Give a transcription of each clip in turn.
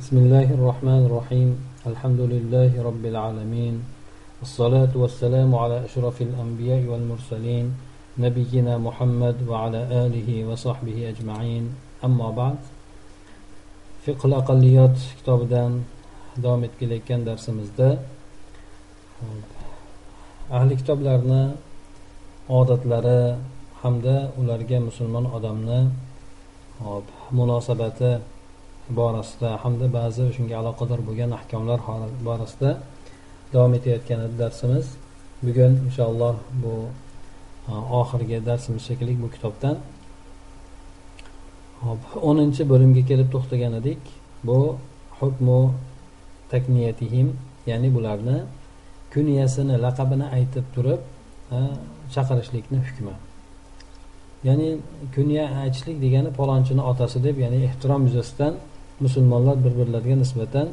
بسم الله الرحمن الرحيم الحمد لله رب العالمين الصلاة والسلام على أشرف الأنبياء والمرسلين نبينا محمد وعلى آله وصحبه أجمعين أما بعد فقه الأقليات kitobidan davom etkelayotgan darsimizda ahli kitoblarni odatlari hamda ularga musulmon odamni munosabati borasida hamda ba'zi shunga aloqador bo'lgan ahkomlar borasida davom etayotgan edi darsimiz. Bugun inshaalloh bu e, oxirgi darsimiz shekilli bu kitobdan. Hop o'ninchi bo'limga kelib to'xtagan edik. Bu hukmu takniyatihim ya'ni bularni kunyasini laqabini aytib turib e, chaqirishlikni hukmi. Ya'ni kunya aytishlik degani palonchini otasi deb ya'ni ehtirom yuzasidan musulmonlar bir birlariga nisbatan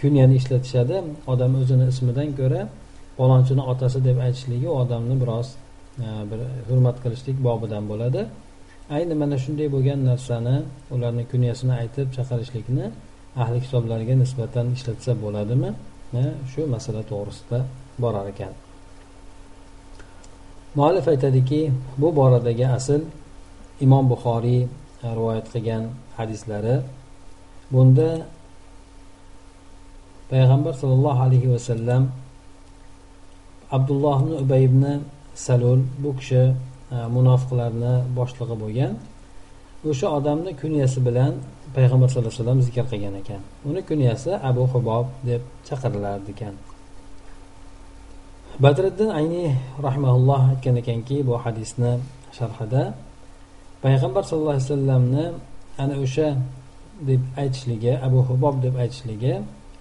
kunyani ishlatishadi. Odam o'zini ismidan ko'ra palonchini otasi deb aytishligi u odamni biroz e, bir hurmat qilishlik bobidan bo'ladi. Ayni mana shunday bo'lgan narsani ularni kunyasini aytib chaqirishlikni ahli kitoblarga nisbatan ishlatsa bo'ladimi? E, shu masala to'g'risida borar ekan. Muallif aytadiki bu boradagi asl imom buxoriy rivoyat qilgan hadislari. Bunda payg'ambar sollallohu alayhi vasallam abdulloh ibn ubay ibn salul bu kishi e, munofiqlarni boshlig'i bo'lgan. O'sha odamni kunyasi bilan payg'ambar sallallohu alayhi vasallam zikr qilgan ekan. Uni kunyasi abu hubob deb chaqirilardi ekan badriddin ayni rahmaulloh aytgan ekanki bu hadisni sharhida payg'ambar sallallohu alayhi vasallamni ana o'sha deb aytishligi abu hubob deb aytishligi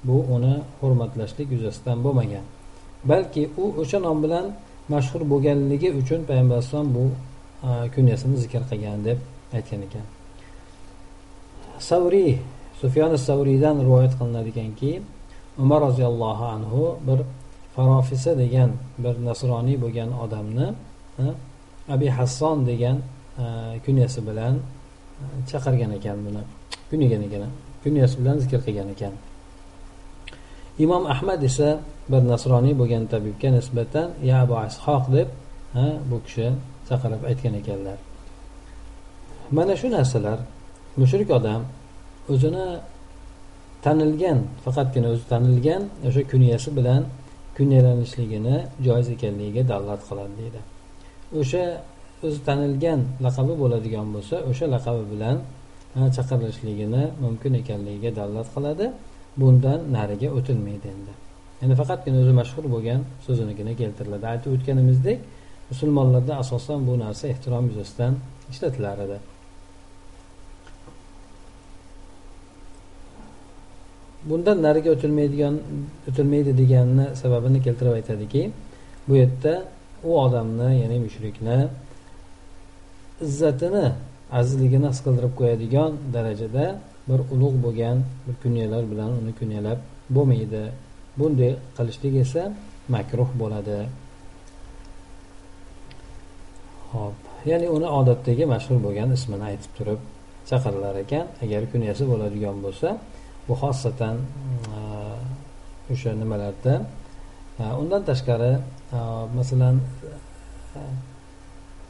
bu uni hurmatlashlik yuzasidan bo'lmagan. Balki u o'sha nom bilan mashhur bo'lganligi uchun payg'ambar alayhisalom bu kunyasini zikr qilgan deb aytgan ekan. Savriy sufyon savriydan rivoyat qilinadi ekanki umar roziyallohu anhu bir farofisa degan bir nasroniy bo'lgan odamni abi hasson degan kunyasi bilan e, chaqirgan ekan buni. Kunigan ekan. Kunyasi bilan zikr qilgan ekan. Imom ahmad esa bir nasroniy bo'lgan tabibga nisbatan ya abu ashoq deb bu kishi chaqirib aytgan ekanlar. Mana shu narsalar mushrik odam o'zini tanilgan faqatgina o'zi tanilgan o'sha kunyasi bilan kunyalanishligini joiz ekanligiga dalolat qiladi deydi. O'sha o'zi tanilgan laqabi bo'ladigan bo'lsa o'sha laqabi bilan chaqirilishligini mumkin ekanligiga dalolat qiladi. Bundan nariga o'tilmaydi endi. Endi faqatgina o'zi mashhur bo'lgan so'zinigina keltiriladi. Aytib o'tganimizdek musulmonlarda asosan bu narsa ehtirom yuzasidan ishlatilar edi bundan nariga o'tilmaydigan o'tilmaydi deganni sababini keltirib aytadiki bu yerda u odamni ya'ni mushrikni izzatini azizligini his qildirib qo'yadigan darajada bir ulug' bo'lgan bir kunyalar bilan uni kunyalab bo'lmaydi. Bunday qilishlik esa makruh bo'ladi. Hop ya'ni uni odatdagi mashhur bo'lgan ismini aytib turib chaqirilar ekan. Agar kunyasi bo'ladigan bo'lsa bu xosatan e, o'sha nimalarda e, undan tashqari e, masalan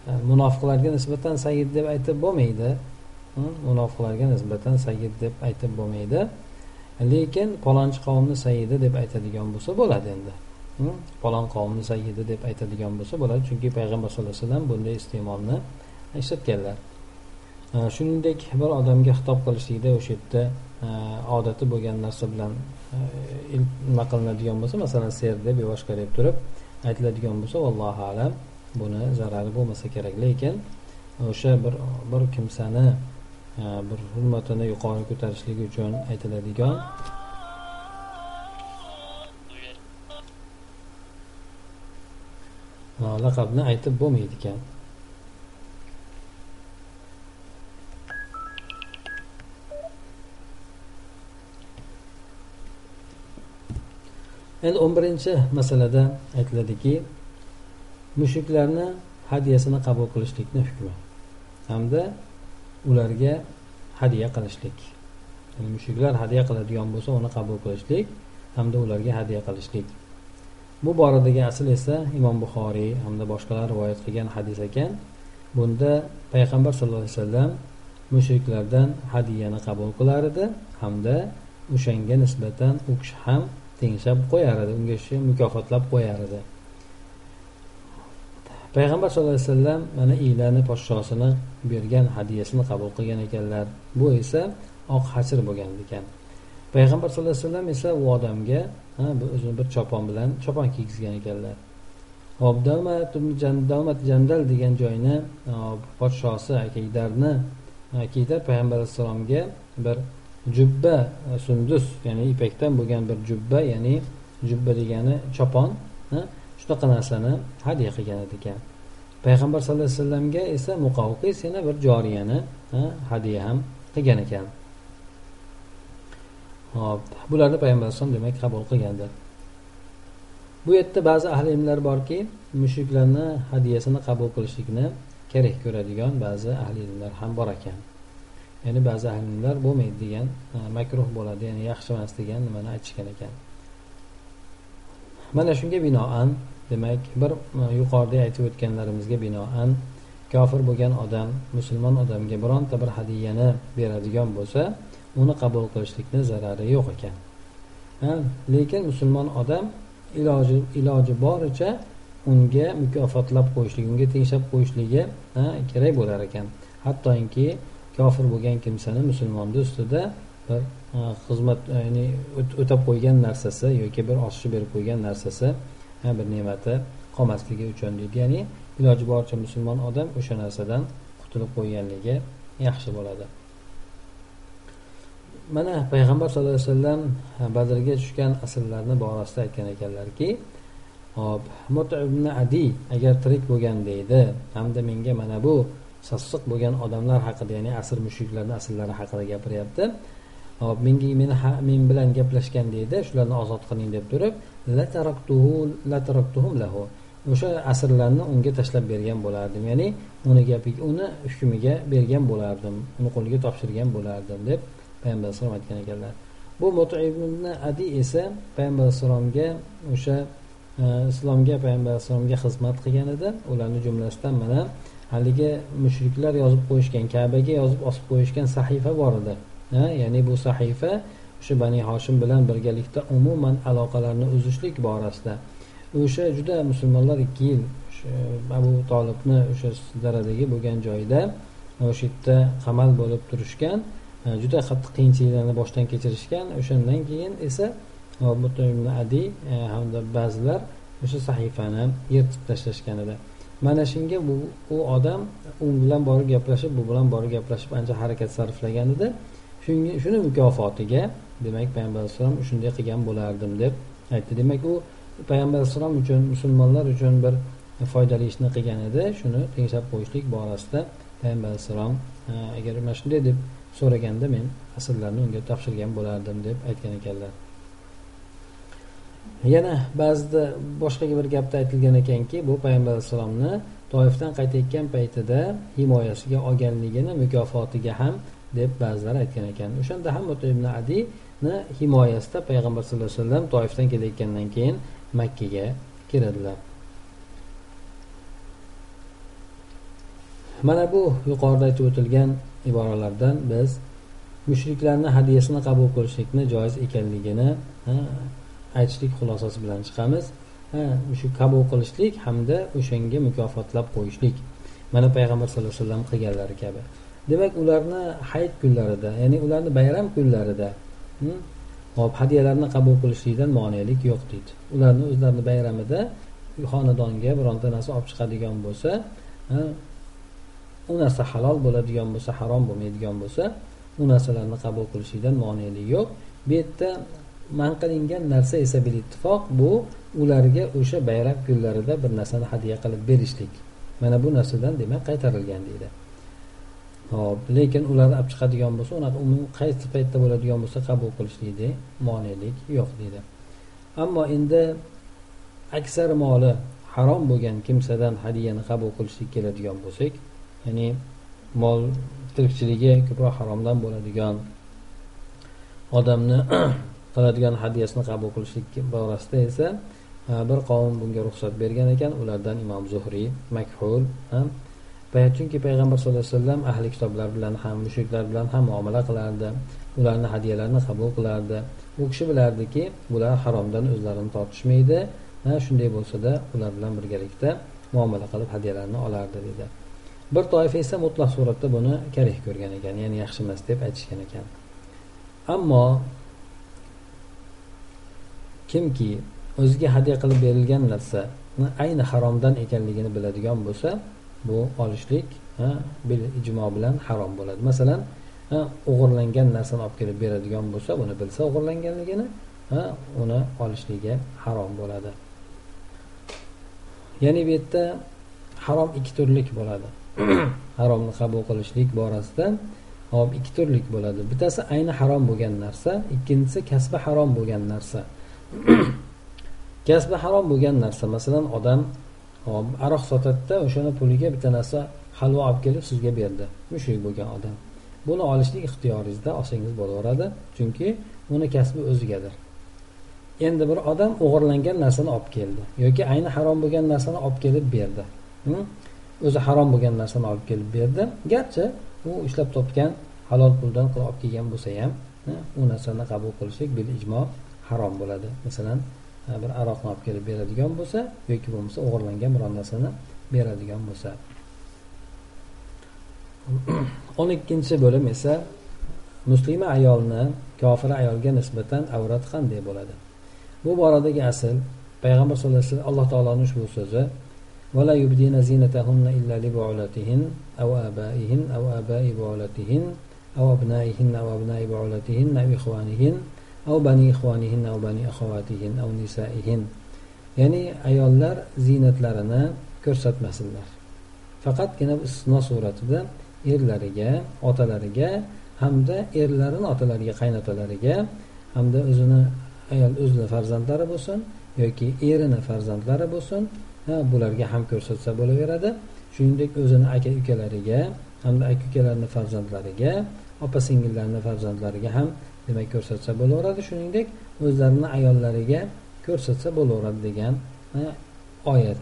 Э, munofiqlarga nisbatan sayyid deb aytib bo'lmaydi. Hm? Munofiqlarga nisbatan sayyid deb aytib bo'lmaydi. Lekin palonchi qavmni sayyidi deb aytadigan bo'lsa bo'ladi endi. Hm? Palon qavmni sayyidi deb aytadigan bo'lsa bo'ladi. Chunki payg'ambar sallallohu alayhi vasallam bunday iste'molni ishlatganlar hm? shuningdek bir odamga xitob qilishlikda o'sha yerda odati bo'lgan narsa bilan nima qilinadigan bo'lsa masalan ser deb boshqa deb turib aytiladigan bo'lsa allohu alam. Buni zarari bo'lmasa kerak lekin o'sha bir bir kimsani e, bir hurmatini yuqori ko'tarishlik uchun aytiladigan laqabni aytib bo'lmaydi ekan endi o'n birinchi masalada aytiladiki mushuklarni hadyasini qabul qilishlikni hukmi. Hamda ularga hadya qilishlik. Ya'ni mushuklar hadya qiladigan bo'lsa uni qabul qilishlik hamda ularga hadya qilishlik. Bu boradagi asl esa imom buxoriy hamda boshqalar rivoyat qilgan hadis ekan. Bunda payg'ambar sallallohu alayhi vasallam mushuklardan hadyani qabul qilar edi hamda o'shanga nisbatan u kishi ham tengshab qo'yar edi unga shu mukofotlab qo'yar edi. Payg'ambar sallallohu alayhi vasallam mana iylani podshosini bergan hadyasini qabul qilgan ekanlar. Bu esa oq hashir bo'lgan ekan. Payg'ambar sallallohu alayhi vasallam esa u odamga o'zini bir chopon bilan chopon kiygizgan ekanlar. Hop davmat jandal degan joyni podshosi akiydarni akiydar payg'ambar alayhissalomga bir jubba sundus ya'ni ipakdan bo'lgan bir jubba ya'ni jubba degani chopon shunaqa narsani hadya qilgan ekan. Payg'ambar sallallohu alayhi vasallamga esa muqavqis yana bir joriyani hadya ham qilgan ekan. Hop bularni payg'ambar alayhisalom demak qabul qilgandir bu yerda ba'zi ahli ilmlar borki mushuklarni hadyasini qabul qilishlikni kerak ko'radigan ba'zi ahli ilmlar ham bor ekan. Ya'ni ba'zi ahli ilmlar bo'lmaydi degan makruh bo'ladi ya'ni yaxshi emas degan nimani aytishgan ekan. Mana shunga binoan demak bir e, yuqorida aytib o'tganlarimizga binoan kofir bo'lgan odam musulmon odamga bironta bir hadyani beradigan bo'lsa uni qabul qilishlikni zarari yo'q ekan. Lekin musulmon odam iloji iloji boricha unga mukofotlab qo'yishlik unga tengshab qo'yishligi kerak bo'lar ekan. Hattoki kofir bo'lgan kimsani musulmonni ustida bir e, xizmat e, ya'ni o'tab qo'ygan narsasi yoki bir oshni berib qo'ygan narsasi bir ne'mati qolmasligi uchun deydi. Ya'ni iloji boricha musulmon odam o'sha narsadan qutulib qo'yganligi yaxshi bo'ladi. Mana payg'ambar sallallohu alayhi vasallam badrga tushgan asrlarni borasida aytgan ekanlarki hop ibn adi agar tirik bo'lgan deydi hamda menga mana bu sassiq bo'lgan odamlar haqida ya'ni asr mushuklarni asrlari haqida gapiryapti hop menga meni men bilan gaplashgan deydi shularni ozod qiling deb turib o'sha asrlarni unga tashlab bergan bo'lardim. Ya'ni uni gapiga uni hukmiga bergan bo'lardim uni qo'liga topshirgan bo'lardim deb payg'ambar alayhisalom aytgan ekanlar. Bu ibn adi esa payg'ambar alayhissalomga o'sha e, islomga payg'ambar alayhissalomga xizmat qilgan edi. Ularni jumlasidan mana haligi mushriklar yozib qo'yishgan kabaga yozib osib qo'yishgan sahifa bor edi. Ya'ni bu sahifa o'sha bani hoshim bilan birgalikda umuman aloqalarni uzishlik borasida. O'sha juda musulmonlar ikki yil abu tolibni o'sha daradagi bo'lgan joyda o'sha yerda qamal bo'lib turishgan juda qattiq qiyinchiliklarni boshdan kechirishgan o'shandan keyin esa adi e, hamda ba'zilar o'sha sahifani yirtib tashlashgan edi. Mana shunga bu u odam u bilan borib gaplashib bu bilan borib gaplashib ancha harakat sarflagan edi. Shunga shuni mukofotiga demak payg'ambar alayhissalom shunday qilgan bo'lardim deb aytdi. Demak u payg'ambar alayhissalom uchun musulmonlar uchun bir foydali ishni qilgan edi. Shuni tenglab qo'yishlik borasida payg'ambar alayhissalom agar mana shunday deb so'raganda men asrlarni unga topshirgan bo'lardim deb aytgan ekanlar. Yana ba'zida boshqa bir gapda aytilgan ekanki bu payg'ambar alayhissalomni toifdan qaytayotgan paytida himoyasiga olganligini mukofotiga ham deb ba'zilar aytgan ekan. O'shanda ham ibn adini himoyasida payg'ambar sallallohu alayhi vasallam toifdan kelayotgandan keyin makkaga kiradilar. Mana bu yuqorida aytib o'tilgan iboralardan biz mushriklarni hadyasini qabul qilishlikni joiz ekanligini aytishlik xulosasi bilan chiqamiz. Shu qabul qilishlik hamda o'shanga mukofotlab qo'yishlik. Mana payg'ambar sallallohu alayhi vasallam qilganlari kabi. Demak ularni hayit kunlarida ya'ni ularni bayram kunlarida hmm, hop hadyalarni qabul qilishlikdan monelik yo'q deydi. Ularni o'zlarini bayramida xonadonga bironta narsa olib chiqadigan bo'lsa u narsa halol bo'ladigan bo'lsa harom bo'lmaydigan bo'lsa u narsalarni qabul qilishlikdan monelik yo'q. Bu yerda man qilingan narsa esa bil ittifoq bu ularga o'sha bayram kunlarida bir narsani hadya qilib berishlik. Mana bu narsadan demak qaytarilgan deydi. Hop lekin ularni olib chiqadigan bo'lsa unaqa qaysi paytda bo'ladigan bo'lsa qabul qilishlikda monelik yo'q deydi. Ammo endi aksar moli harom bo'lgan kimsadan hadyani qabul qilishlik keladigan bo'lsak ya'ni mol tirikchiligi ko'proq haromdan bo'ladigan odamni qiladigan hadyasini qabul qilishlik borasida esa e, bir qavm bunga ruxsat bergan ekan. Ulardan imom zuhriy makhul ham chunki payg'ambar sallallohu alayhi vasallam ahli kitoblar bilan ham mushriklar bilan ham muomala qilardi ularni hadyalarini qabul qilardi u kishi bilardiki bular haromdan o'zlarini tortishmaydi shunday bo'lsada ular bilan birgalikda muomala qilib hadyalarni olardi dedi. Bir toifa esa mutlaq suratda buni karih ko'rgan ekan ya'ni yaxshi emas deb aytishgan ekan ammo kimki o'ziga hadya qilib berilgan narsa ayni haromdan ekanligini biladigan bo'lsa bu olishlik bil ijmo bilan harom bo'ladi. Masalan o'g'irlangan narsani olib kelib beradigan bo'lsa buni bilsa o'g'irlanganligini uni olishligi harom bo'ladi. Ya'ni bu yerda harom ikki turlik bo'ladi. Haromni qabul qilishlik borasida hop ikki turlik bo'ladi. Bittasi ayni harom bo'lgan narsa ikkinchisi kasbi harom bo'lgan narsa. Kasbi harom bo'lgan narsa masalan odam hop aroq sotadida o'shani puliga bitta narsa halvo olib kelib sizga berdi. Mushrik bo'lgan odam. Buni olishlik ixtiyoringizda olsangiz bo'laveradi chunki uni kasbi o'zigadir. Endi bir odam o'g'irlangan narsani olib keldi yoki ayni harom bo'lgan narsani olib kelib berdi. Hm? O'zi harom bo'lgan narsani olib kelib berdi. Garchi u ishlab topgan halol puldan qilib olib kelgan bo'lsa ham hm, u narsani qabul qilishlik bil ijmo harom bo'ladi. Masalan bir aroqni olib kelib beradigan bo'lsa yoki bo'lmasa o'g'irlangan biron narsani beradigan bo'lsa o'n ikkinchi bo'lim esa muslima ayolni kofir ayolga nisbatan avrati qanday bo'ladi bu boradagi asl payg'ambar sallallohu alayhi vasallam alloh taoloni ushbu so'zi ولا يبدين زينتهن إلا لبعولتهن أو آبائهن أو آباء بعولتهن أو أبنائهن أو أبناء بعولتهن أو إخوانهن av bani ixvonihin av bani axovatihin av nisaihin ya'ni ayollar ziynatlarini ko'rsatmasinlar. Faqatgina istisno suratida erlariga otalariga hamda erlarini otalariga qaynotalariga hamda o'zini ayol o'zini farzandlari bo'lsin yoki erini farzandlari bo'lsin bularga ham ko'rsatsa bo'laveradi. Shuningdek o'zini aka ukalariga hamda aka ukalarini farzandlariga opa singillarni farzandlariga ham demak ko'rsatsa bo'laveradi. Shuningdek o'zlarini ayollariga ko'rsatsa bo'laveradi degan oyat.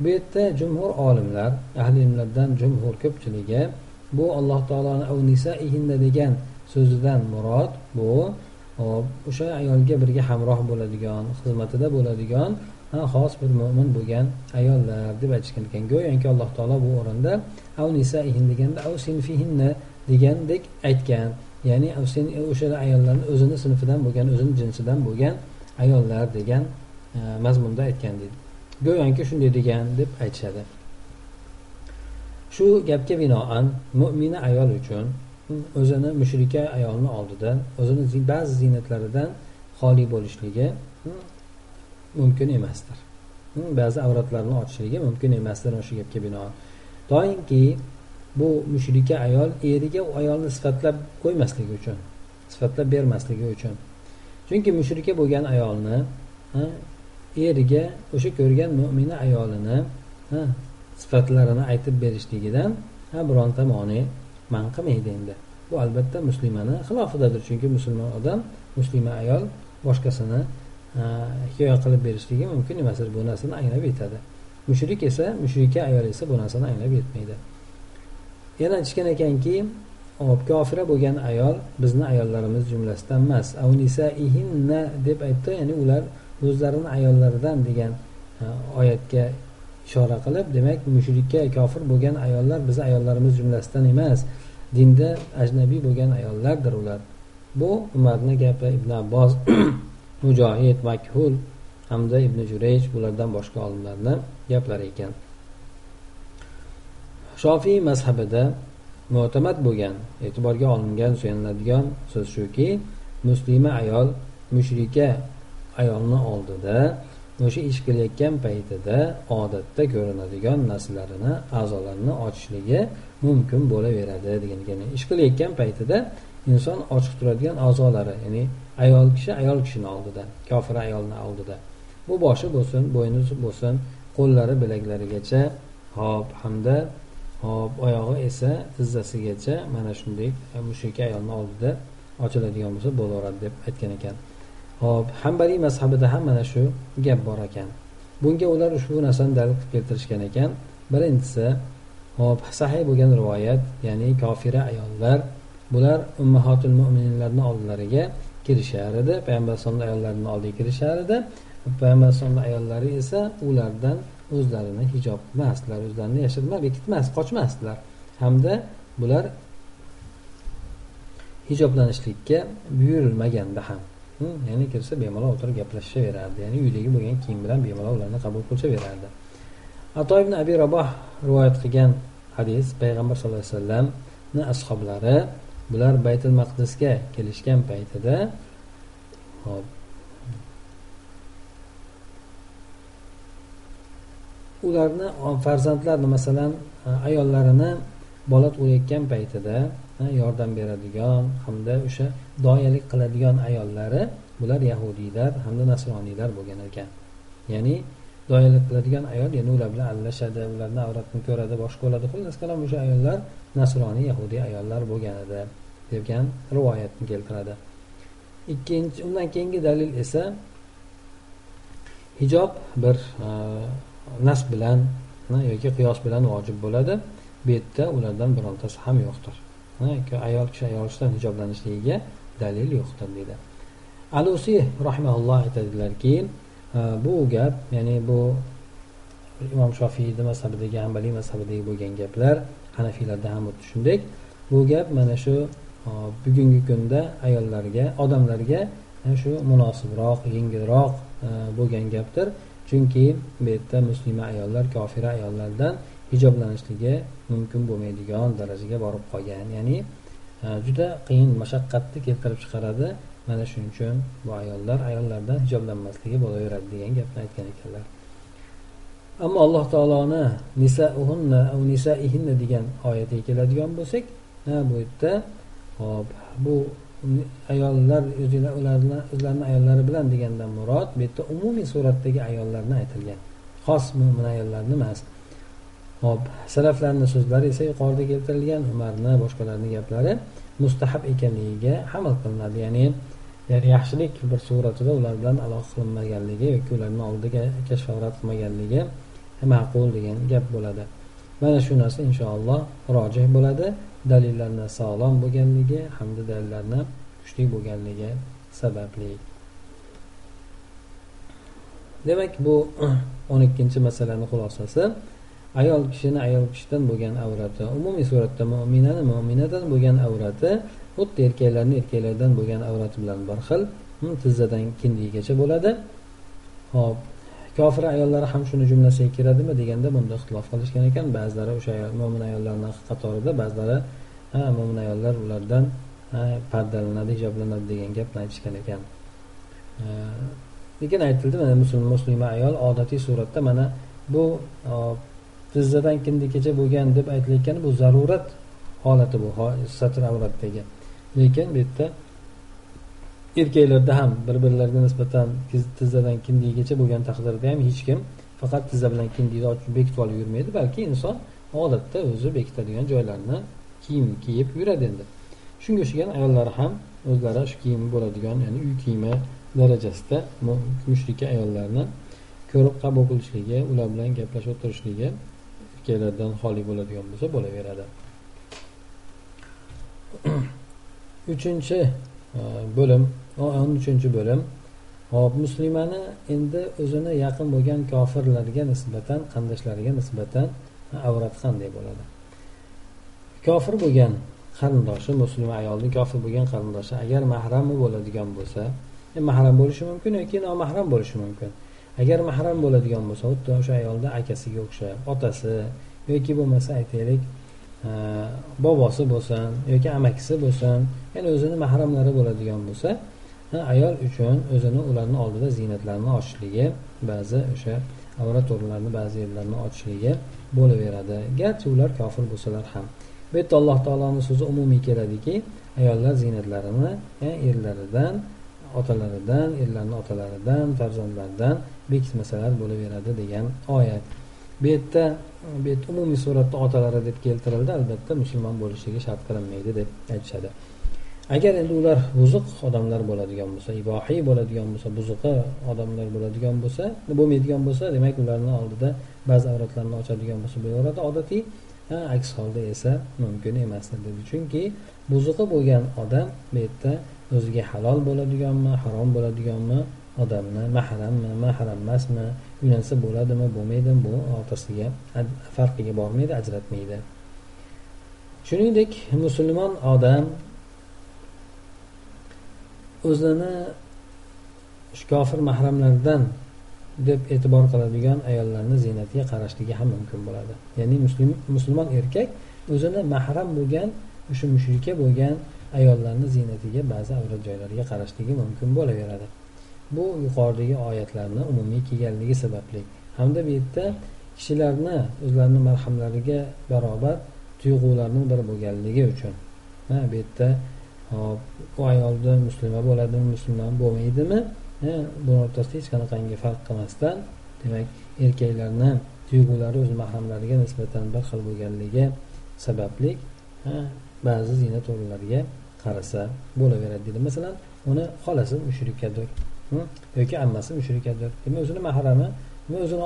Bu yerda jumhur olimlar ahli ilmlardan jumhur ko'pchiligi bu alloh taoloni degan so'zidan murod bu o'sha ayolga birga hamroh bo'ladigan xizmatida bo'ladigan xos bir mo'min bo'lgan ayollar deb aytishgan. Ekan go'yoki alloh taolo bu o'rinda av nisaihin deganda av degandek aytgan. Ya'ni o'sha ayollarni o'zini sinfidan bo'lgan o'zini jinsidan bo'lgan ayollar degan e, mazmunda aytgan deydi. Go'yoki shunday degan deb aytishadi. Shu gapga binoan mo'mina ayol uchun o'zini mushrika ayolni oldidan o'zini ba'zi ziynatlaridan xoli bo'lishligi mumkin emasdir. Ba'zi avratlarni ochishligi mumkin emasdir o'sha gapga binoan. Doimki bu mushrika ayol eriga u ayolni sifatlab qo'ymasligi uchun sifatlab bermasligi uchun. Chunki mushrika bo'lgan ayolni eriga o'sha ko'rgan mo'mina ayolini sifatlarini aytib berishligidan ha bironta moni man qilmaydi endi. Bu albatta muslimani xilofidadir chunki musulmon odam muslima ayol boshqasini hikoya qilib berishligi mumkin emasdir bu narsani anglab yetadi. Mushrik esa mushrika ayol esa bu narsani anglab yetmaydi. Yana aytishgan ekanki hop kofira bo'lgan ayol bizni ayollarimiz jumlasidan emas. Avnisaihinna deb aytdi ya'ni ular o'zlarini ayollaridan degan e, oyatga ishora qilib demak mushrikka kofir bo'lgan ayollar bizni ayollarimiz jumlasidan emas. Dinda ajnabiy bo'lgan ayollardir ular. Bu umarni gapi ibn abbos mujohid makhul hamda ibn jurayj bulardan boshqa olimlarni gaplari ekan. Shofiy mazhabida mo'tamad bo'lgan e'tiborga olingan suyaniladigan so'z shuki muslima ayol mushrika ayolni oldida o'sha ish qilayotgan paytida odatda ko'rinadigan narsalarini a'zolarini ochishligi mumkin bo'laveradi degan ekan ish qilayotgan paytida inson ochiq turadigan a'zolari ya'ni ayol kishi ayol kishini oldida kofir ayolni oldida. Bu boshi bo'lsin bo'yni bo'lsin qo'llari bilaklarigacha hop hamda hop oyog'i esa tizzasigacha mana shunday e, mushrika ayolni oldida ochiladigan bo'lsa bo'laveradi deb aytgan ekan. Hop hambaliy mazhabida ham mana shu gap bor ekan. Bunga ular ushbu narsani dalil qilib keltirishgan ekan. Birinchisi hop sahiy bo'lgan rivoyat ya'ni kofira ayollar bular ummahotul mo'minlarni oldilariga kirishar edi. Payg'ambar alayhisalomni ayollarini oldiga kirishar edi. Payg'ambar alayhisalomni ayollari esa ulardan o'zlarini hijob qilmasdilar o'zlarini yashirma bekitmas qochmasdilar. Hamda bular hijoblanishlikka buyurilmaganda ham. Ya'ni kirsa bemalol o'tirib gaplashaverardi. Ya'ni uydagi bo'lgan kiyim bilan bemalol ularni qabul qilishaverardi ato ibn abi raboh rivoyat qilgan hadis payg'ambar sallallohu alayhi vasallamni ashoblari bular baytul maqdisga kelishgan paytida hop ularni farzandlarni masalan e, ayollarini bola tug'ayotgan paytida e, yordam beradigan hamda o'sha doyalik qiladigan ayollari bular yahudiylar hamda nasroniylar bo'lgan ekan. Ya'ni doyalik qiladigan ayol ya'ni ular bilan aralashadi ularni avratini ko'radi boshqa bo'ladi. Xullas kalom o'sha ayollar nasroniy yahudiy ayollar bo'lgan edi degan rivoyatni keltiradi. Ikkinchi undan keyingi dalil esa hijob bir e, nas bilan yoki qiyos bilan vojib bo'ladi. Bu yerda ulardan birontasi ham yo'qdir. Ayol kishi ayol kishidan hijoblanishligiga dalil yo'qdir deydi. Alusiy rahimaulloh aytadilarki e, bu gap ya'ni bu imom shofiyni mazhabidagi hambaliy mazhabidagi bo'lgan gaplar hanafiylarda ham xuddi shunday bu gap mana shu e, bugungi kunda ayollarga odamlarga e, shu munosibroq yengilroq bo'lgan gapdir. Chunki bu yerda muslima ayollar kofira ayollardan hijoblanishligi mumkin bo'lmaydigan darajaga borib qolgan. Ya'ni e, juda qiyin mashaqqatni keltirib chiqaradi. Mana shuning uchun bu ayollar ayollardan hijoblanmasligi bo'laveradi degan gapni aytgan ekanlar. Ammo alloh taoloni nisauhunna nisaihinna degan oyatiga keladigan bo'lsak e, bu yerda hop bu ayollar ularni o'zlarini ayollari bilan degandan murod bu yerda umumiy suratdagi ayollarni aytilgan. Xos mo'min ayollarni emas. Hop salaflarni so'zlari esa yuqorida keltirilgan umarni boshqalarni gaplari mustahab ekanligiga amal qilinadi. Ya'ni ya'ni yaxshilik bir suratida ular bilan aloqa qilinmaganligi yoki ularni oldiga kashf qilmaganligi ma'qul degan gap bo'ladi. Mana shu narsa inshaalloh rojih bo'ladi. Dalillarni sog'lom bo'lganligi hamda dalillarni kuchli bo'lganligi sababli. Demak bu o'n ikkinchi masalani xulosasi. Ayol kishini ayol kishidan bo'lgan avrati umumiy suratda mo'minani mo'minadan bo'lgan avrati xuddi erkaklarni erkaklardan bo'lgan avrati bilan bir xil mm, tizzadan kindigacha bo'ladi. Hop kofir ayollari ham shuni jumlasiga kiradimi deganda bunda ixtilof qilishgan ekan. Ba'zilari o'sha mo'min ayollarni qatorida ba'zilari ha mo'min ayollar ulardan pardalanadi hijoblanadi degan gapni aytishgan ekan. Lekin aytildi mana muslima ayol odatiy suratda mana bu tizzadan kindigacha bo'lgan deb aytilayotgani bu zarurat holati bu satr avratdagi. Lekin bu yerda erkaklarda ham bir birlariga nisbatan tizzadan kindigacha bo'lgan taqdirda ham hech kim faqat tizza bilan kindikni bekitib olib yurmaydi balki inson odatda o'zi bekitadigan joylarini kiyim kiyib yuradi endi. Shunga o'xshagan ayollar ham o'zlari shu kiyim bo'ladigan ya'ni uy kiyimi darajasida mushrika ayollarni ko'rib qabul qilishligi ular bilan gaplashib o'tirishligi erkaklardan xoli bo'ladigan bo'lsa bo'laveradi. Uchinchi e, bo'lim. O'n uchinchi bo'lim. Hop muslimani endi o'zini yaqin bo'lgan kofirlarga nisbatan qandoshlariga nisbatan avrat qanday bo'ladi kofir bo'lgan qarindoshi muslima ayolni kofir bo'lgan qarindoshi agar mahrami bo'ladigan bo'lsa e, mahram bo'lishi mumkin yoki nomahram bo'lishi mumkin? Agar mahram bo'ladigan bo'lsa xuddi o'sha ayolni akasiga o'xshab otasi yoki bo'lmasa aytaylik e, bobosi bo'lsin yoki amakisi bo'lsin ya'ni o'zini mahramlari bo'ladigan bo'lsa ayol uchun o'zini ularni oldida ziynatlarini ochishligi ba'zi o'sha avrat o'rinlarini ba'zi yerlarini ochishligi bo'laveradi. Garchi ular kofir bo'lsalar ham. Bu yerda alloh taoloni so'zi umumiy keladiki ayollar ziynatlarini e, erlaridan otalaridan erlarni otalaridan farzandlaridan bekitmasalar bo'laveradi degan oyat. Bu yerda bu yerda umumiy suratda otalari deb keltirildi. Albatta musulmon bo'lishligi shart qilinmaydi deb aytishadi. Agar endi ular buzuq odamlar bo'ladigan bo'lsa ibohiy bo'ladigan bo'lsa buzuqi odamlar bo'ladigan bo'lsa bo'lmaydigan bo'lsa demak ularni oldida ba'zi avratlarni ochadigan bo'lsa bo'laveradi. Odatiy aks holda esa mumkin emas dedi. Chunki buzuqi bo'lgan odam bu yerda o'ziga halol bo'ladiganmi harom bo'ladiganmi odamni mahrammi mahram emasmi uylansa bo'ladimi bo'lmaydimi bu o'rtasiga farqiga bormaydi ajratmaydi. Shuningdek musulmon odam o'zini shu kofir mahramlardan deb e'tibor qiladigan ayollarni ziynatiga qarashligi ham mumkin bo'ladi. Ya'ni musulmon erkak o'zini mahram bo'lgan o'sha mushrika bo'lgan ayollarni ziynatiga ba'zi avrat joylariga qarashligi mumkin bo'laveradi. Bu yuqoridagi oyatlarni umumiy kelganligi sababli hamda bu yerda kishilarni o'zlarini marhamlariga barobar tuyg'ularni bir bo'lganligi uchun. Ha bu yerda hop u ayolni musulmon bo'ladimi musulmon bo'lmaydimi? E, buni o'rtasida hech qanaqangi farq qilmasdan demak erkaklarni tuyg'ulari o'z mahramlariga nisbatan bir xil bo'lganligi sababli e, ba'zi ziynat o'rinlariga qarasa bo'laveradi deydi masalan uni xolasi mushrikadir yoki ammasi mushrikadir. Demak o'zini mahrami va o'zini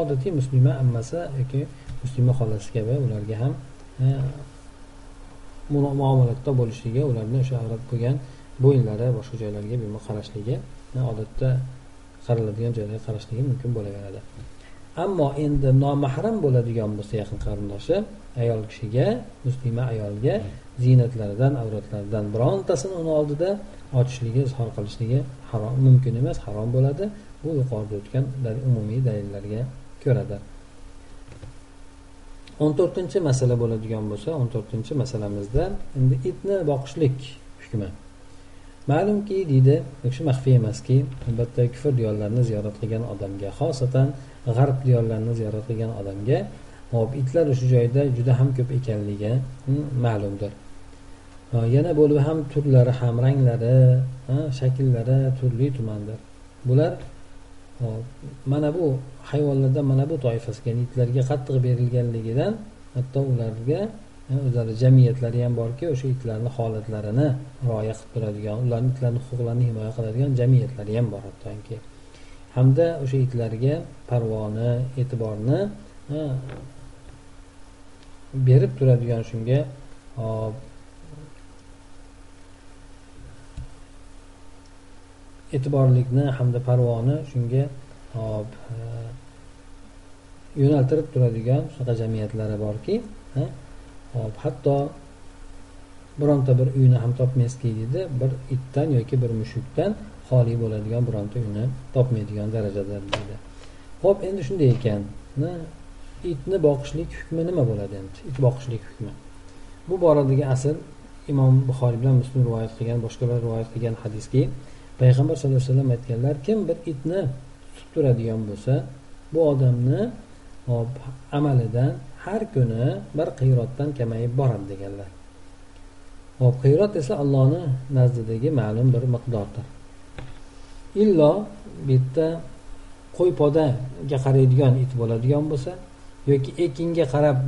odatiy muslima ammasi yoki muslima xolasi kabi ularga ham e, muomalatda bo'lishligi ularni o'sha arab bo'lgan bo'yinlari boshqa joylariga bemalol qarashligi odatda qaraladigan joylarga qarashligi mumkin bo'laveradi. Ammo endi nomahram bo'ladigan bo'lsa yaqin qarindoshi ayol kishiga muslima ayolga ziynatlaridan avratlaridan birontasini uni oldida ochishligi izhor qilishligi harom mumkin emas harom bo'ladi. Bu yuqorida o'tgan umumiy dalillarga ko'radir o'n to'rtinchi masala bo'ladigan bo'lsa o'n to'rtinchi masalamizda endi itni boqishlik hukmi. Ma'lumki deydi shu maxfiy emaski albatta kufr diyorlarini ziyorat qilgan odamga xosatan g'arb diyorlarini ziyorat qilgan odamga hop itlar o'sha joyda juda ham ko'p ekanligi hmm, ma'lumdir. Yana bo'lib ham turlari ham ranglari shakllari turli tumandir. Bular mana bu hayvonlardan mana bu toifasiga ya'ni itlarga qattiq berilganligidan hatto ularga e, o'zlari jamiyatlari ham borki o'sha itlarni holatlarini rioya qilib turadigan ularni itlarni huquqlarini himoya qiladigan jamiyatlari ham bor hattoki. Hamda o'sha itlarga parvoni e'tiborni e, berib turadigan shunga e'tiborlikni hamda parvoni shunga hop e, yo'naltirib turadigan shunaqa jamiyatlari borki hop hatto bironta bir uyni ham topmaysizki deydi bir itdan yoki bir mushukdan xoli bo'ladigan bironta uyni topmaydigan darajada deydi. Ho'p endi shunday ekan itni boqishlik hukmi nima bo'ladi endi? It boqishlik hukmi. Bu boradagi asl imom buxoriy bilan muslim rivoyat qilgan boshqalar rivoyat qilgan hadiski payg'ambar sallallohu alayhi vasallam aytganlar kim bir itni tutib turadigan bo'lsa bu odamni amalidan har kuni bir qiyrotdan kamayib boradi deganlar. Hop qiyrot esa allohni nazdidagi ma'lum bir miqdordir. Illo bu yerda qo'y podaga qaraydigan it bo'ladigan bo'lsa yoki ekinga qarab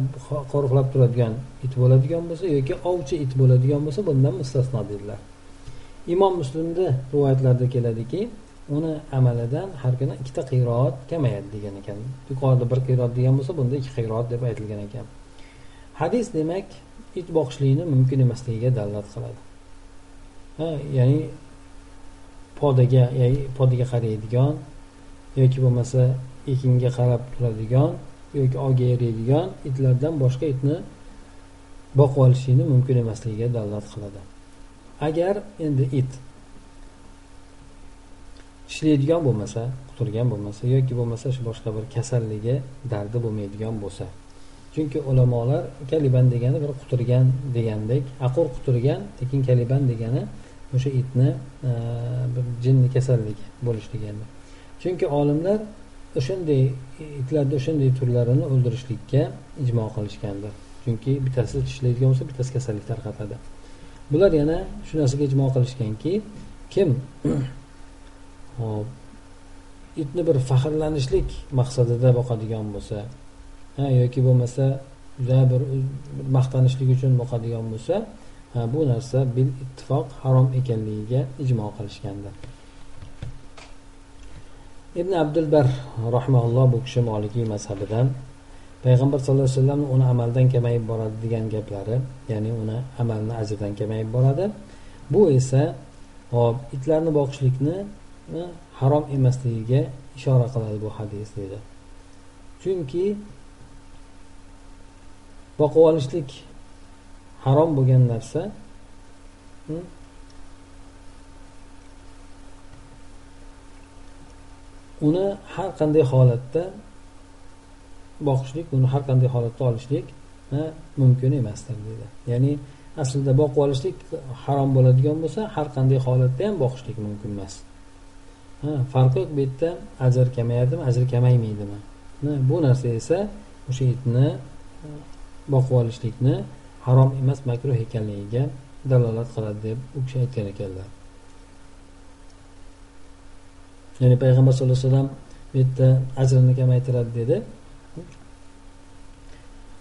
qo'riqlab turadigan it bo'ladigan bo'lsa yoki ovchi it bo'ladigan bo'lsa bundan mustasno dedilar. Imom muslimni rivoyatlarida keladiki uni amalidan har kuni ikkita qiroat kamayadi degan ekan. Yuqorida bir qiroat degan bo'lsa bunda ikki qiroat deb aytilgan ekan. Hadis demak it boqishlikni mumkin emasligiga dalolat qiladi. Ha ya'ni podaga ya'ni podaga qaraydigan yoki bo'lmasa ekinga qarab turadigan yoki ovga eriydigan itlardan boshqa itni boqib olishlikni mumkin emasligiga dalolat qiladi. Agar endi it ishlaydigan bo'lmasa quturgan bo'lmasa yoki bo'lmasa shu boshqa bir kasalligi dardi bo'lmaydigan bo'lsa. Chunki ulamolar kaliban degani bir quturgan degandek aqur quturgan lekin kaliban degani o'sha itni e, bir jinni kasalligi bo'lishligi degani. Chunki olimlar o'shanday itlarni o'shanday turlarini o'ldirishlikka ijmo qilishgandir. Chunki bittasi tishlaydigan bo'lsa bittasi kasallik tarqatadi bular yana shu narsaga ijmo qilishganki kim hop itni bir faxrlanishlik maqsadida boqadigan bo'lsa ha yoki bo'lmasa juda bir maqtanishlik uchun boqadigan bo'lsa bu narsa bil ittifoq harom ekanligiga ijmo qilishgandir ibn abdulbar rahmaulloh bu kishi molikiy mazhabidan payg'ambar sallallohu alayhi vasallam uni amaldan kamayib boradi degan gaplari ya'ni uni amalni ajridan kamayib boradi. Bu esa hop itlarni boqishlikni e, harom emasligiga ishora qiladi bu hadis deydi. Chunki boqib olishlik harom bo'lgan narsa e, uni har qanday holatda boqishlik uni har qanday holatda olishlik mumkin emasdir deydi ya'ni aslida boqib olishlik harom bo'ladigan bo'lsa har qanday holatda ham boqishlik mumkin emas. Farqi yo'q bu yerda ajr kamayadimi ajr kamaymaydimi bu narsa esa o'sha itni boqib olishlikni harom emas makruh ekanligiga dalolat qiladi deb u kishi aytgan ekanlar. Ya'ni payg'ambar sallallohu alayhi vasallam bu yerda ajrini kamaytiradi dedi.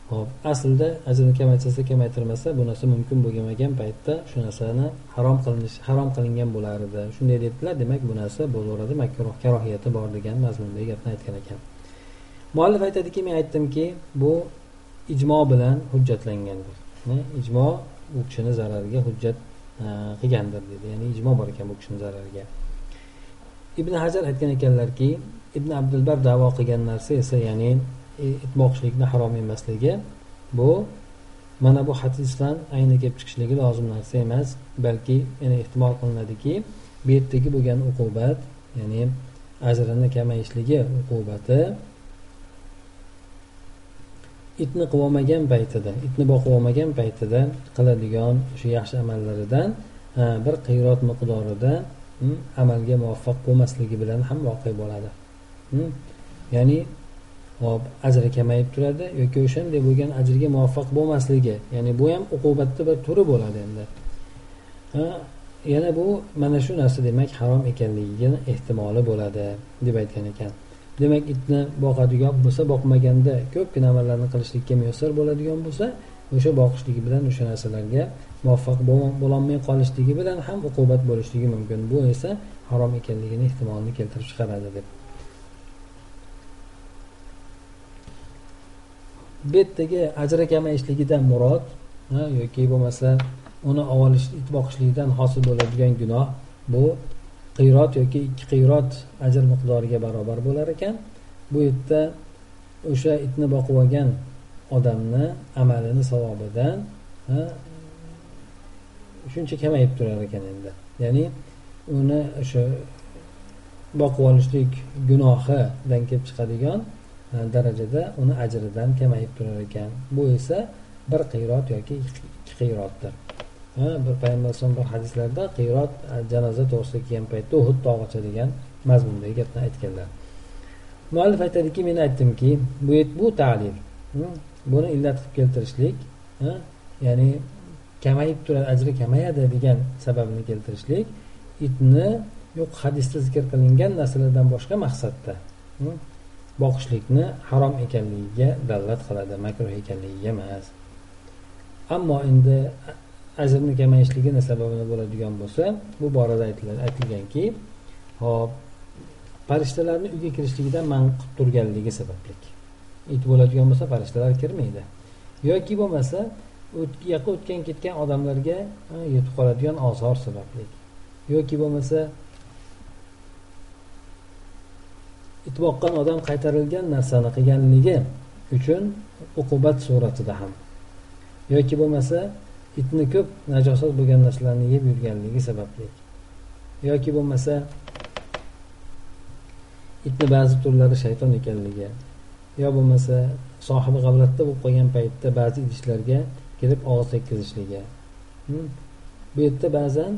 Hop aslida ajrini kamaytirsa kamaytirmasa bu narsa mumkin bo'lmagan paytda shu narsani harom qilinish harom qilingan bo'lar edi shunday debdilar demak bu narsa bo'laveradi makruh karohiyati bor degan mazmundagi gapni aytgan ekan. Muallif aytadiki men aytdimki bu ijmo bilan hujjatlangandir. Ijmo u kishini zarariga hujjat e, qilgandir dedi. Ya'ni ijmo bor ekan bu kishini zarariga. Ibn hajar aytgan ekanlarki ibn abdulbar davo qilgan narsa esa ya'ni etmoqchilikni harom emasligi bu mana bu hadisdan ayni kelib chiqishligi lozim narsa emas balki yana ehtimol qilinadiki bu yerdagi bo'lgan uqubat ya'ni ajrini kamayishligi uqubati itni qilib olmagan paytida itni boqib olmagan paytida qiladigan o'sha yaxshi amallaridan bir qiyrot miqdorida hm, amalga muvaffaq bo'lmasligi bilan ham voqe bo'ladi. Hm, ya'ni hop ajri kamayib turadi yoki o'shanday bo'lgan ajrga muvaffaq bo'lmasligi ya'ni bu ham uqubatni bir turi bo'ladi endi. Yana bu mana shu narsa demak harom ekanligini ehtimoli bo'ladi deb aytgan ekan. Demak itni boqadigan bo'lsa boqmaganda ko'pgina amallarni qilishlikka muyassar bo'ladigan bo'lsa o'sha boqishligi bilan o'sha narsalarga muvaffaq bo'lolmay qolishligi bilan ham uqubat bo'lishligi mumkin. Bu esa harom ekanligini ehtimolini keltirib chiqaradi deb bu yerdagi ajrakamayishligidan murod yoki bo'lmasa uni olish it boqishlikdan hosil bo'ladigan gunoh bu qiyrot yoki ikki qiyrot ajr miqdoriga barobar bo'lar ekan. Bu yerda o'sha itni boqib olgan odamni amalini savobidan shuncha kamayib turar ekan endi. Ya'ni uni o'sha boqib olishlik gunohidan kelib chiqadigan E, darajada uni ajridan kamayib turar ekan. Bu esa bir qiyrot yoki ikki qiyrotdir bir payg'ambar alayhisalom bir hadislarda qiyrot e, janoza to'g'risida kelgan paytda uhud tog'icha degan mazmundagi gapni aytganlar. Muallif aytadiki men aytdimki bu bu ta'lil buni illat qilib keltirishlik ya'ni kamayib turadi ajri kamayadi degan sababini keltirishlik itni yo'q hadisda zikr qilingan narsalardan boshqa maqsadda boqishlikni harom ekanligiga dalolat qiladi makruh ekanligiga emas. Ammo endi ajrni kamayishligini sababini bo'ladigan bo'lsa bu borada aytilganki hop farishtalarni uyga kirishligidan man qilib turganligi sababli. It bo'ladigan bo'lsa farishtalar kirmaydi. Yoki bo'lmasa yoqqa o'tgan ketgan odamlarga yetib qoladigan ozor sababli. Yoki bo'lmasa itboqqan odam qaytarilgan narsani qilganligi uchun uqubat suratida ham. Yoki bo'lmasa itni ko'p najosat bo'lgan narsalarni yeb yurganligi sababli. Yoki bo'lmasa itni ba'zi turlari shayton ekanligi. Yo bo'lmasa sohibi g'avlatda bo'lib qolgan paytda ba'zi idishlarga kirib og'iz tekkizishligi. Hmm? Bu yerda ba'zan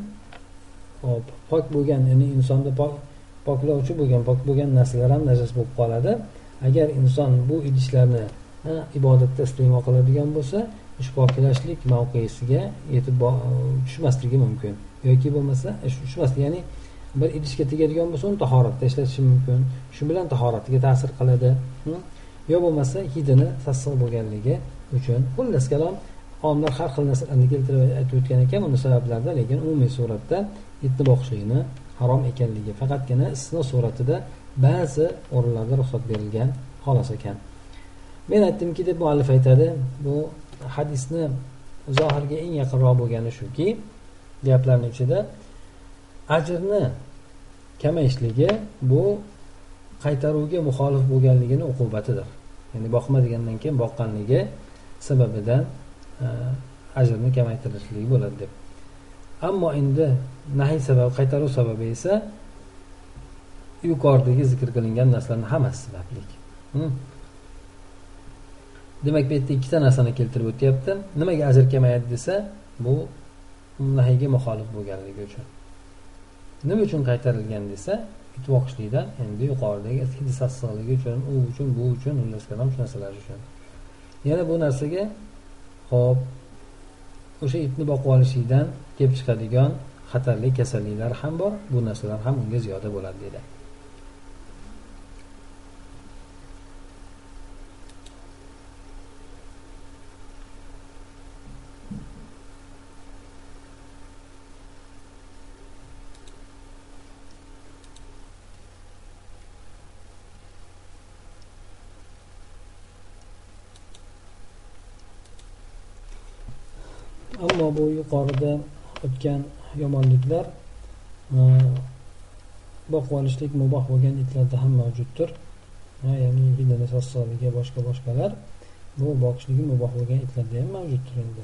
hop pok bo'lgan ya'ni insonni poklovchi bo'lgan pok bo'lgan narsalar ham najas bo'lib qoladi. Agar inson bu idishlarni ibodatda iste'mol qiladigan bo'lsa shu pokilashlik mavqesiga yetib tushmasligi mumkin. Yoki bo'lmasa tushmasligi ya'ni bir idishga tegadigan bo'lsa uni tahoratda ishlatishi mumkin. Shu bilan tahoratiga ta'sir qiladi hm? yo bo'lmasa hidini sassiq bo'lganligi uchun. Xullas kalom olimlar har xil narsalarni keltirib aytib o'tgan ekan uni sabablarida lekin umumiy suratda itni boqishlikni harom ekanligi faqatgina istisno suratida ba'zi o'rinlarda ruxsat berilgan xolos ekan. Men aytdimki deb muallif aytadi bu hadisni zohirga eng yaqinroq bo'lgani shuki gaplarni ichida ajrni kamayishligi bu qaytaruvga muxolif bo'lganligini uqubatidir. Ya'ni boqma degandan keyin boqqanligi sababidan e, ajrni kamaytirishligi bo'ladi deb. Ammo endi nahiy sabab qaytaruv sababi esa yuqoridagi zikr qilingan narsalarni hammasi sabablik demak bu yerda ikkita narsani keltirib o'tyapti. Nimaga ajr kelmayapti desa bu nahiyga muxolif bo'lganligi uchun. Nima uchun qaytarilgan desa it boqishlikdan endi yuqoridagi hidi sassaqligi uchun u uchun bu uchun xullas kalom shu narsalar uchun. Yana bu narsaga hop o'sha itni boqib olishlikdan kelib chiqadigan xatarli kasalliklar ham bor. Bu narsalar ham unga ziyoda bo'ladi dedi. Bu yuqorida o'tgan yomonliklar e, boqib olishlik muboh bo'lgan itlarda ham mavjuddir. Ya'ni hidini sossoligi boshqa boshqalar bu boqishligi muboh bo'lgan itlarda ham mavjuddir endi.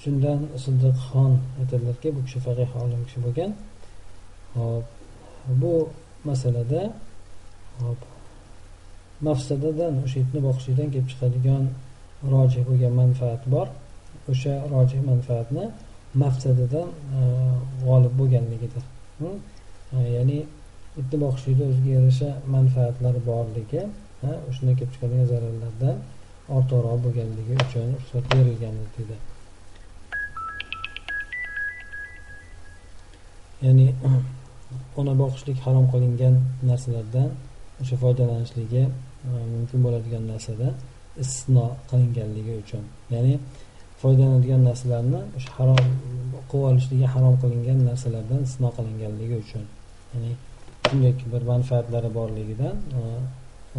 Shundan siddiqxon aytadilarki bu kishi faqih olim kishi bo'lgan. Hop bu masalada hop mafsadadan o'sha itni boqishlikdan kelib chiqadigan roji bo'lgan manfaat bor. O'sha rojih manfaatni mafsadadan e, g'olib bo'lganligidir. E, ya'ni itni boqishlikda o'ziga yarasha manfaatlar borligi shundan kelib chiqadigan zararlardan ortiqroq bo'lganligi uchun ruxsat berilgandir deydi ya'ni ona boqishlik harom qilingan narsalardan o'sha foydalanishligi e, mumkin bo'ladigan narsada istisno qilinganligi uchun. Ya'ni foydalanadigan narsalarni o'sha harom qilib olishligi harom qilingan narsalardan istisno qilinganligi uchun. Ya'ni shunday bir manfaatlari borligidan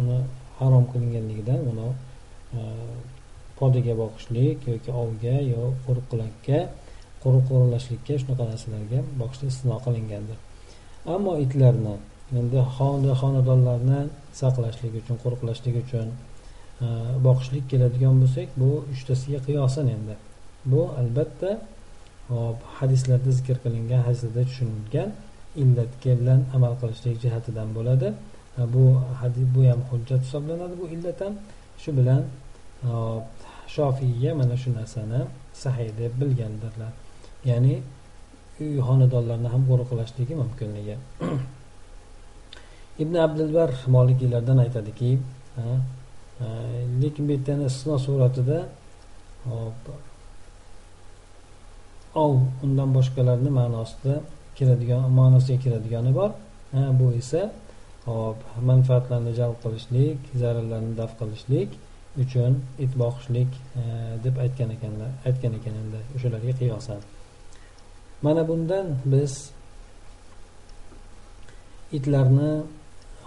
uni harom qilinganligidan uni e, podaga boqishlik yoki ovga yo qo'riqlakka qo'riq qo'riqlashlikka shunaqa narsalarga boqishlik istisno qilingandir. Ammo itlarni endi xonadonlarni saqlashlik uchun qo'riqlashlik uchun E, boqishlik keladigan bo'lsak bu uchtasiga qiyosan endi. Bu albatta hop hadislarda zikr qilingan hadislarda tushunilgan illatga bilan amal qilishlik jihatidan bo'ladi. E, bu hadis bu ham hujjat hisoblanadi bu illat ham. Shu bilan e, shofiyga mana shu narsani sahiy deb bilgandirlar. Ya'ni uy xonadonlarni ham qo'riqlashligi mumkinligi. Ibn abdulbar molikiylardan aytadiki lekin bu yerda istisno suratida hop. Ov undan boshqalarni ma'nosida kiradigan ma'nosiga kiradigani bor. Bu esa hop manfaatlarni jalb qilishlik zararlarni daf qilishlik uchun it boqishlik e, deb aytgan ekanlar aytgan ekan endi o'shalarga qiyosan. Mana bundan biz itlarni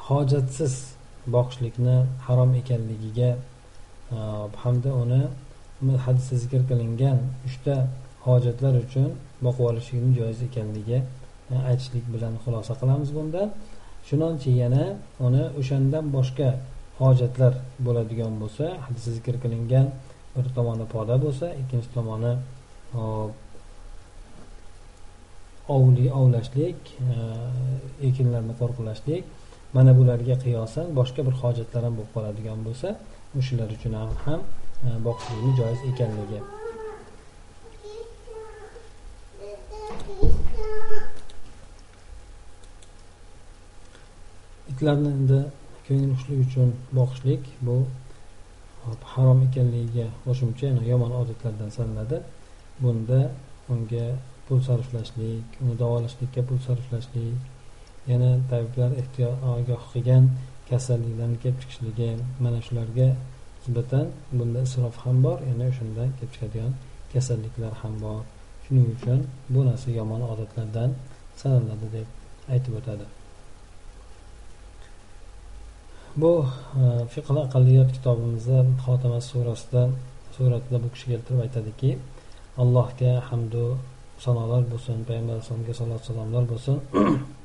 hojatsiz boqishlikni harom ekanligiga e, hamda uni hadisda zikr qilingan uchta hojatlar uchun boqib olishlikni joiz ekanligi e, aytishlik bilan xulosa qilamiz bundan chunonchi yana uni o'shandan boshqa hojatlar bo'ladigan bo'lsa hadisda zikr qilingan bir tomoni poda bo'lsa ikkinchi tomoni e, ovli ovlashlik ekinlarni qo'riqlashlik mana bularga qiyosan boshqa bir hojatlar ham bo'lib qoladigan bo'lsa o'shalar uchun ham, ham e, boqishlikni joiz ekanligi. Itlarni endi ko'ngil xushlik uchun boqishlik bu e, harom ekanligiga qo'shimcha yomon odatlardan sanaladi. Bunda unga pul sarflashlik uni davolashlikka pul sarflashlik yana tabiblar ehtiyot ogoh qilgan kasalliklarni kelib chiqishligi mana shularga nisbatan bunda isrof ham bor yana o'shandan kelib chiqadigan kasalliklar ham bor. Shuning uchun bu narsa yomon odatlardan sanaladi deb aytib o'tadi. Bu e, fiql aqalliyot kitobimizda xotima surasida suratida bu kishi keltirib aytadiki allohga hamdu sanolar bo'lsin payg'ambar alayhisalomga salot salomlar bo'lsin.